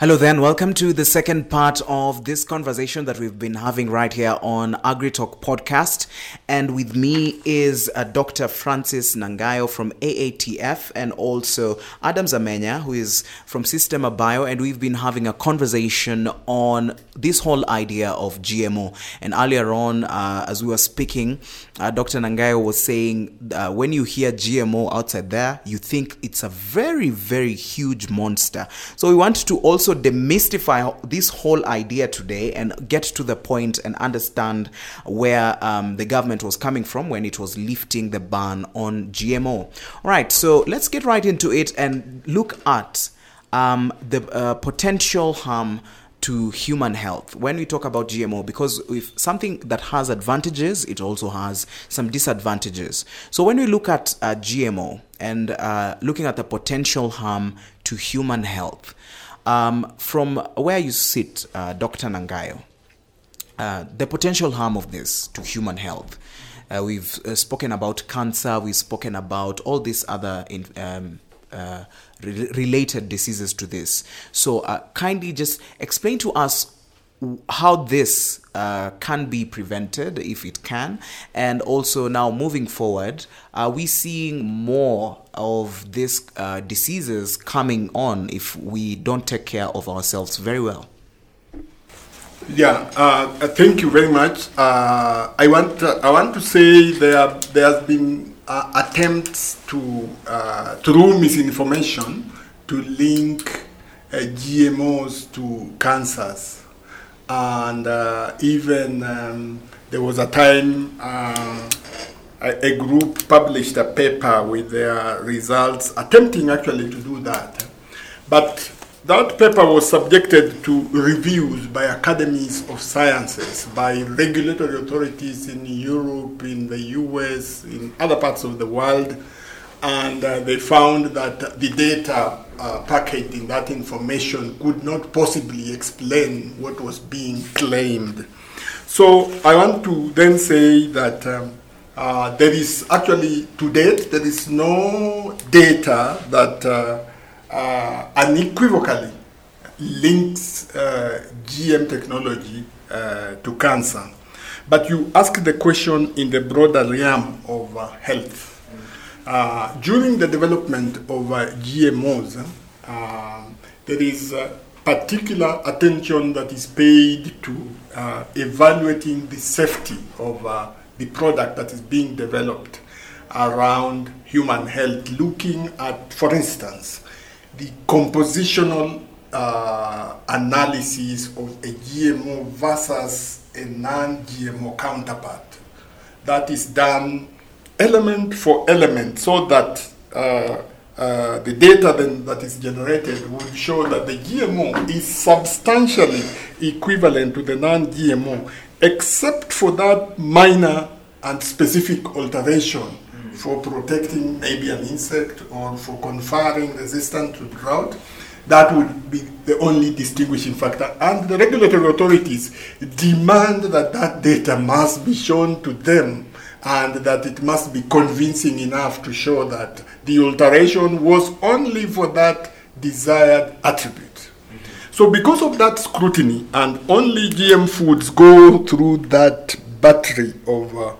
Hello, then. Welcome to the second part of this conversation that we've been having right here on AgriTalk podcast. And with me is uh, Dr. Francis Nangayo from AATF and also Adams Amenya, who is from Sistema.bio. And we've been having a conversation on this whole idea of GMO. And earlier on, uh, as we were speaking, uh, Dr. Nangayo was saying uh, when you hear GMO outside there, you think it's a very, very huge monster. So we want to also demystify this whole idea today and get to the point and understand where um, the government was coming from when it was lifting the ban on GMO. All right, so let's get right into it and look at um, the uh, potential harm to human health when we talk about GMO because if something that has advantages, it also has some disadvantages. So when we look at uh, GMO and uh, looking at the potential harm to human health, um, from where you sit, uh, Dr. Nangayo, uh, the potential harm of this to human health. Uh, we've uh, spoken about cancer, we've spoken about all these other in, um, uh, re- related diseases to this. So, uh, kindly just explain to us how this uh, can be prevented if it can and also now moving forward are we seeing more of these uh, diseases coming on if we don't take care of ourselves very well yeah, uh, thank you very much. Uh, I want uh, I want to say there there has been uh, attempts to uh, through misinformation to link uh, GMOs to cancers, and even um, there was a time a group published a paper with their results attempting actually to do that, but that paper was subjected to reviews by academies of sciences, by regulatory authorities in Europe, in the US, in other parts of the world, and uh, they found that the data uh, packaged in that information could not possibly explain what was being claimed. So I want to then say that um, uh, there is actually, to date, there is no data that uh, uh, unequivocally links uh, GM technology uh, to cancer. But you ask the question in the broader realm of uh, health. Uh, during the development of uh, GMOs, there is particular attention that is paid to evaluating the safety of the product that is being developed around human health, looking at, for instance, the compositional uh, analysis of a GMO versus a non-GMO counterpart. That is done element for element so that uh, uh, the data then that is generated will show that the GMO is substantially equivalent to the non-GMO except for that minor and specific alteration for protecting maybe an insect or for conferring resistance to drought. That would be the only distinguishing factor. And the regulatory authorities demand that that data must be shown to them and that it must be convincing enough to show that the alteration was only for that desired attribute. So, because of that scrutiny, and only GM foods go through that battery of uh,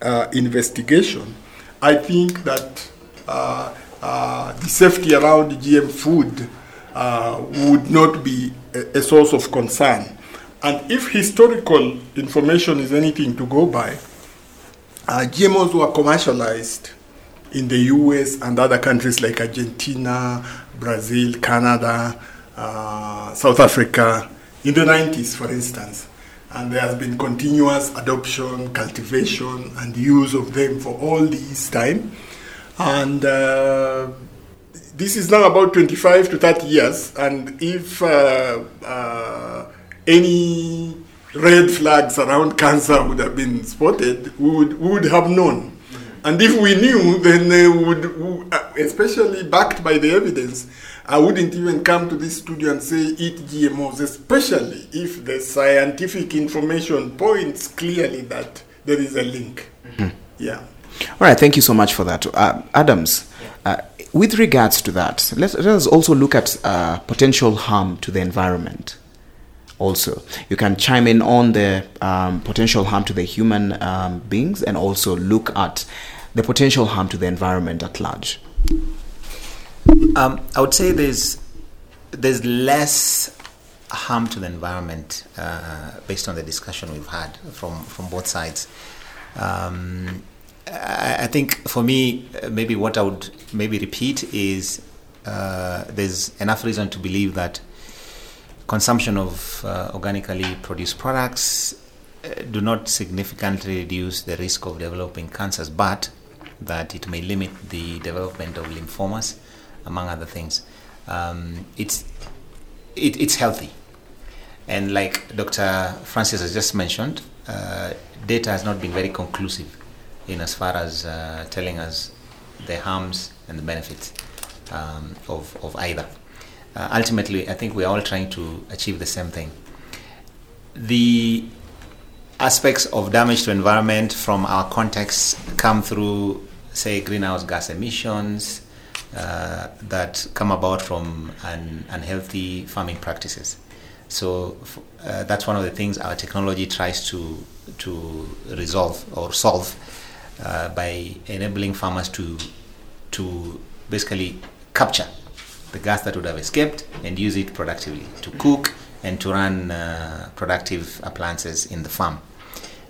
uh, investigation, I think that uh, uh, the safety around GM food uh, would not be a, a, source of concern. And if historical information is anything to go by, uh, GMOs were commercialized in the US and other countries like Argentina, Brazil, Canada, uh, South Africa, in the 90s, for instance and there has been continuous adoption, cultivation, and use of them for all this time. And uh, this is now about 25 to 30 years, and if uh, uh, any red flags around cancer would have been spotted, we would, we would have known. And if we knew, then they would, uh, especially backed by the evidence, I wouldn't even come to this studio and say eat GMOs, especially if the scientific information points clearly that there is a link. Mm-hmm. Yeah. All right, thank you so much for that. Uh, Adams, uh, with regards to that, let, let us also look at uh, potential harm to the environment. Also, you can chime in on the um, potential harm to the human um, beings and also look at the potential harm to the environment at large. Um, I would say there's there's less harm to the environment uh, based on the discussion we've had from from both sides. Um, I, I, think for me, maybe what I would maybe repeat is uh, there's enough reason to believe that consumption of uh, organically produced products uh, do not significantly reduce the risk of developing cancers, but that it may limit the development of lymphomas, among other things. Um, it's it, it's healthy, and like Dr. Francis has just mentioned, uh, data has not been very conclusive in as far as uh, telling us the harms and the benefits um, of of either uh, ultimately, I think we're all trying to achieve the same thing. The aspects of damage to environment from our context come through, say, greenhouse gas emissions uh, that come about from un- unhealthy farming practices. So uh, that's one of the things our technology tries to to resolve or solve uh, by enabling farmers to to basically capture the gas that would have escaped and use it productively to cook and to run uh, productive appliances in the farm.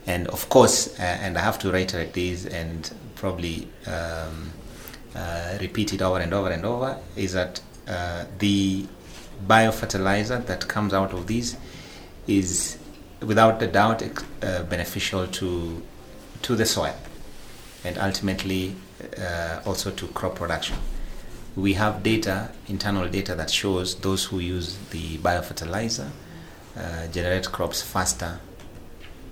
And of course, uh, and I have to reiterate this and probably um, uh, repeat it over and over and over, is that uh, the biofertilizer that comes out of these is without a doubt uh, beneficial to to the soil and ultimately uh, also to crop production. We have data, internal data that shows those who use the biofertilizer uh, generate crops faster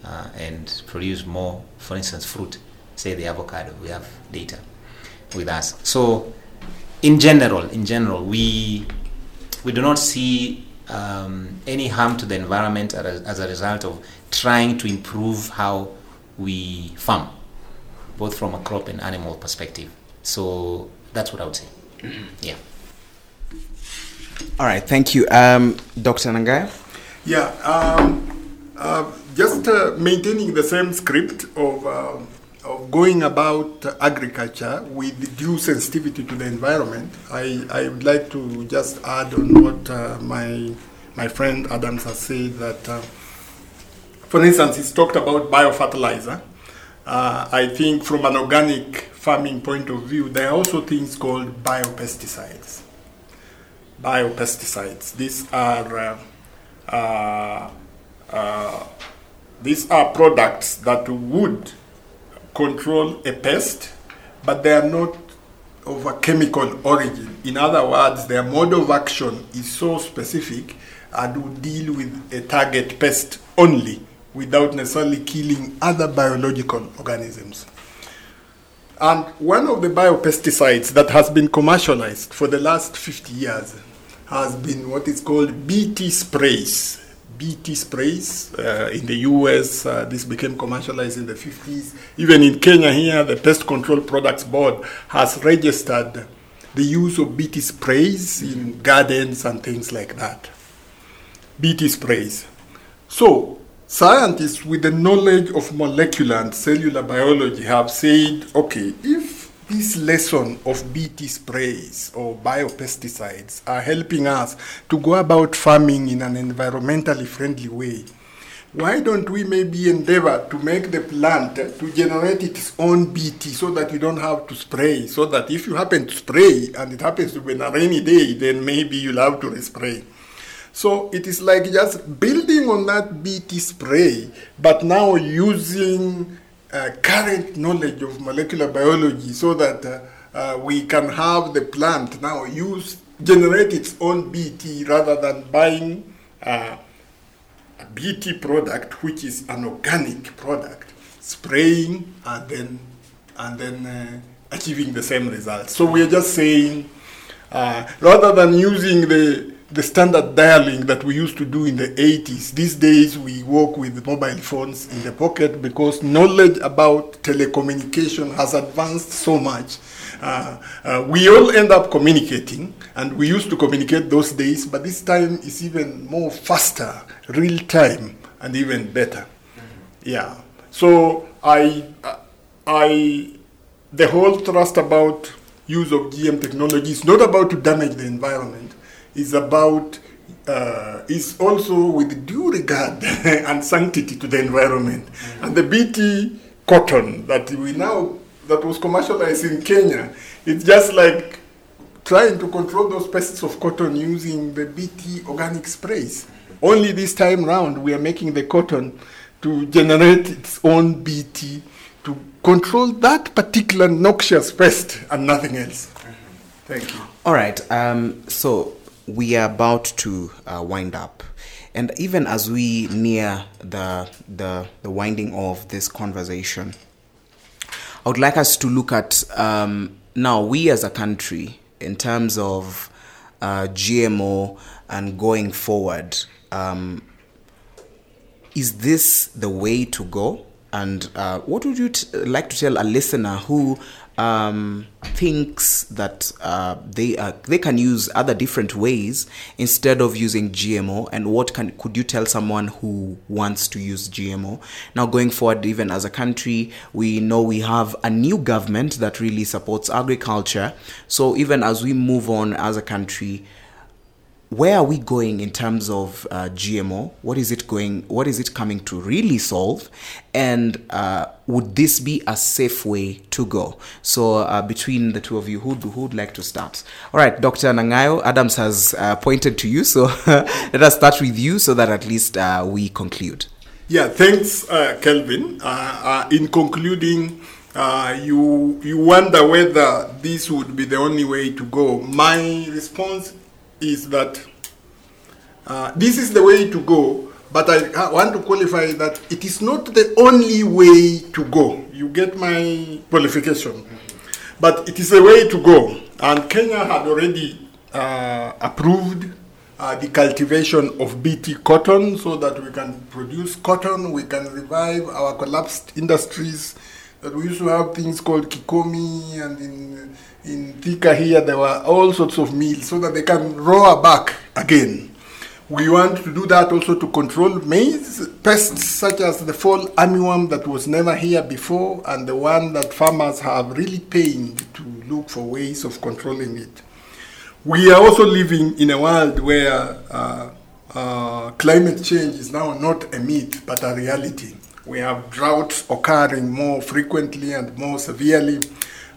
uh, and produce more, for instance, fruit, say the avocado, we have data with us. So in general, in general, we, we do not see um, any harm to the environment as, as a result of trying to improve how we farm, both from a crop and animal perspective. So that's what I would say. Yeah. All right. Thank you, um, Dr. Nangayo. Yeah. Um, uh, just uh, maintaining the same script of uh, of going about agriculture with due sensitivity to the environment. I, I would like to just add on what uh, my my friend Adams has said that. Uh, for instance, he's talked about biofertilizer. Uh, I think from an organic farming point of view, there are also things called biopesticides. Biopesticides. These are uh, uh, uh, these are products that would control a pest, but they are not of a chemical origin. In other words, their mode of action is so specific and will deal with a target pest only without necessarily killing other biological organisms. And one of the biopesticides that has been commercialized for the last 50 years has been what is called BT sprays. BT sprays uh, in the US, uh, this became commercialized in the 50s. Even in Kenya, here, the Pest Control Products Board has registered the use of BT sprays in gardens and things like that. BT sprays. So, Scientists with the knowledge of molecular and cellular biology have said, okay, if this lesson of BT sprays or biopesticides are helping us to go about farming in an environmentally friendly way, why don't we maybe endeavor to make the plant to generate its own BT so that you don't have to spray? So that if you happen to spray and it happens to be a rainy day, then maybe you'll have to spray. So it is like just building on that BT spray, but now using current knowledge of molecular biology so that uh, uh, we can have the plant now use generate its own BT rather than buying uh, a BT product, which is an organic product, spraying and then and then uh, achieving the same results. So we are just saying, uh, rather than using the the standard dialing that we used to do in the 80s. These days we work with mobile phones in the pocket because knowledge about telecommunication has advanced so much. Uh, uh, we all end up communicating, and we used to communicate those days, but this time is even more faster, real time, and even better. Yeah. So I, I, the whole trust about use of GM technology is not about to damage the environment is about uh, is also with due regard and sanctity to the environment. Mm-hmm. And the BT cotton that we now that was commercialized in Kenya, it's just like trying to control those pests of cotton using the BT organic sprays. Only this time round, we are making the cotton to generate its own BT to control that particular noxious pest and nothing else. Thank you. All right. Um, so we are about to uh, wind up. And even as we near the, the, the winding of this conversation, I would like us to look at um, now we as a country in terms of uh, GMO and going forward. Um, is this the way to go? And uh, what would you t- like to tell a listener who um, thinks that uh, they uh, they can use other different ways instead of using GMO. And what can could you tell someone who wants to use GMO? Now, going forward, even as a country, we know we have a new government that really supports agriculture. So even as we move on as a country where are we going in terms of uh, GMO? What is it going? What is it coming to really solve? And uh, would this be a safe way to go? So uh, between the two of you, who who would like to start? All right, Dr. Nangayo Adams has uh, pointed to you, so let us start with you, so that at least uh, we conclude. Yeah, thanks, uh, Kelvin. in concluding. you you wonder whether this would be the only way to go. My response is that uh, this is the way to go, but I want to qualify that it is not the only way to go. You get my qualification. But it is a way to go. And Kenya had already uh, approved uh, the cultivation of BT cotton so that we can produce cotton, we can revive our collapsed industries. That we used to have things called Kicomi and in in Thika here, there were all sorts of meals so that they can roar back again. We want to do that also to control maize pests such as the fall armyworm that was never here before and the one that farmers have really pained to look for ways of controlling it. We are also living in a world where uh, uh, climate change is now not a myth but a reality. We have droughts occurring more frequently and more severely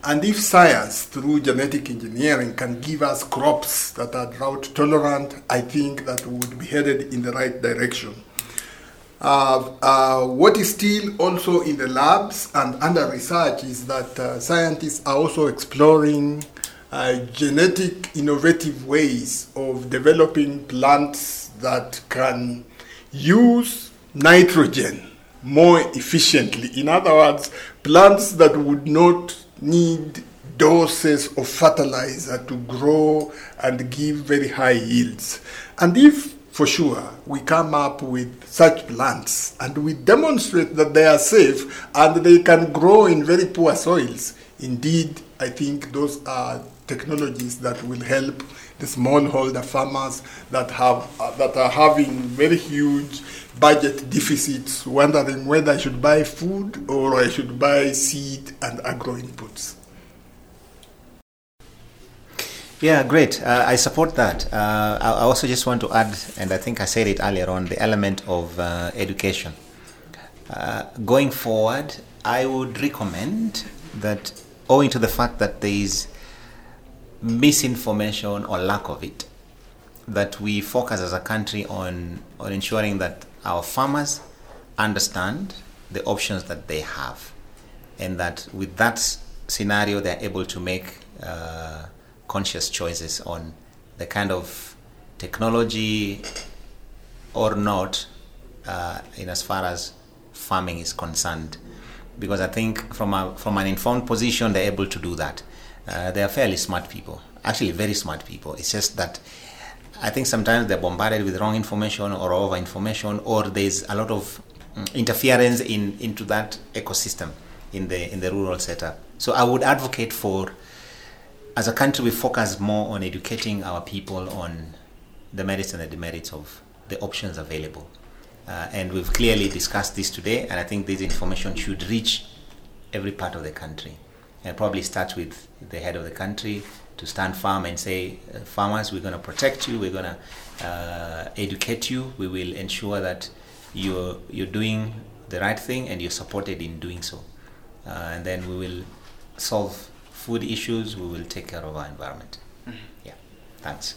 and if science, through genetic engineering, can give us crops that are drought tolerant, I think that we would be headed in the right direction. Uh, uh, what is still also in the labs and under research is that uh, scientists are also exploring uh, genetic innovative ways of developing plants that can use nitrogen more efficiently. In other words, plants that would not need doses of fertilizer to grow and give very high yields. And if for sure we come up with such plants and we demonstrate that they are safe and they can grow in very poor soils, indeed, I think those are technologies that will help the smallholder farmers that have uh, that are having very huge budget deficits, wondering whether I should buy food or I should buy seed and agro inputs. Yeah, great. Uh, I support that. Uh, I also just want to add, and I think I said it earlier on, the element of uh, education. Uh, going forward, I would recommend that, owing to the fact that there is misinformation or lack of it, that we focus as a country on, on ensuring that our farmers understand the options that they have, and that with that scenario, they're able to make uh, conscious choices on the kind of technology or not uh, in as far as farming is concerned because I think from a, from an informed position they're able to do that. Uh, they are fairly smart people, actually very smart people. It's just that I think sometimes they're bombarded with wrong information or over information, or there's a lot of mm, interference in into that ecosystem in the in the rural setup. So I would advocate for, as a country, we focus more on educating our people on the merits and the demerits of the options available. Uh, and we've clearly discussed this today, and I think this information should reach every part of the country. And probably start with the head of the country to stand firm and say, uh, farmers, we're going to protect you, we're going to uh, educate you, we will ensure that you're, you're doing the right thing and you're supported in doing so. Uh, and then we will solve food issues, we will take care of our environment. Mm-hmm. Yeah, thanks.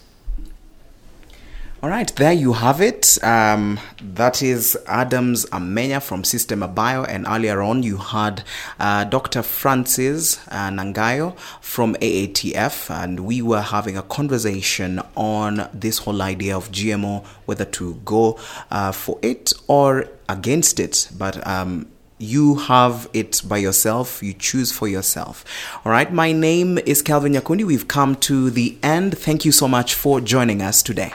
All right, there you have it. Um, that is Adams Amenya from Sistema.bio, and earlier on you had uh, Dr. Francis uh, Nangayo from AATF, and we were having a conversation on this whole idea of GMO, whether to go uh, for it or against it. But um, you have it by yourself you choose for yourself all right my name is calvin yakundi we've come to the end thank you so much for joining us today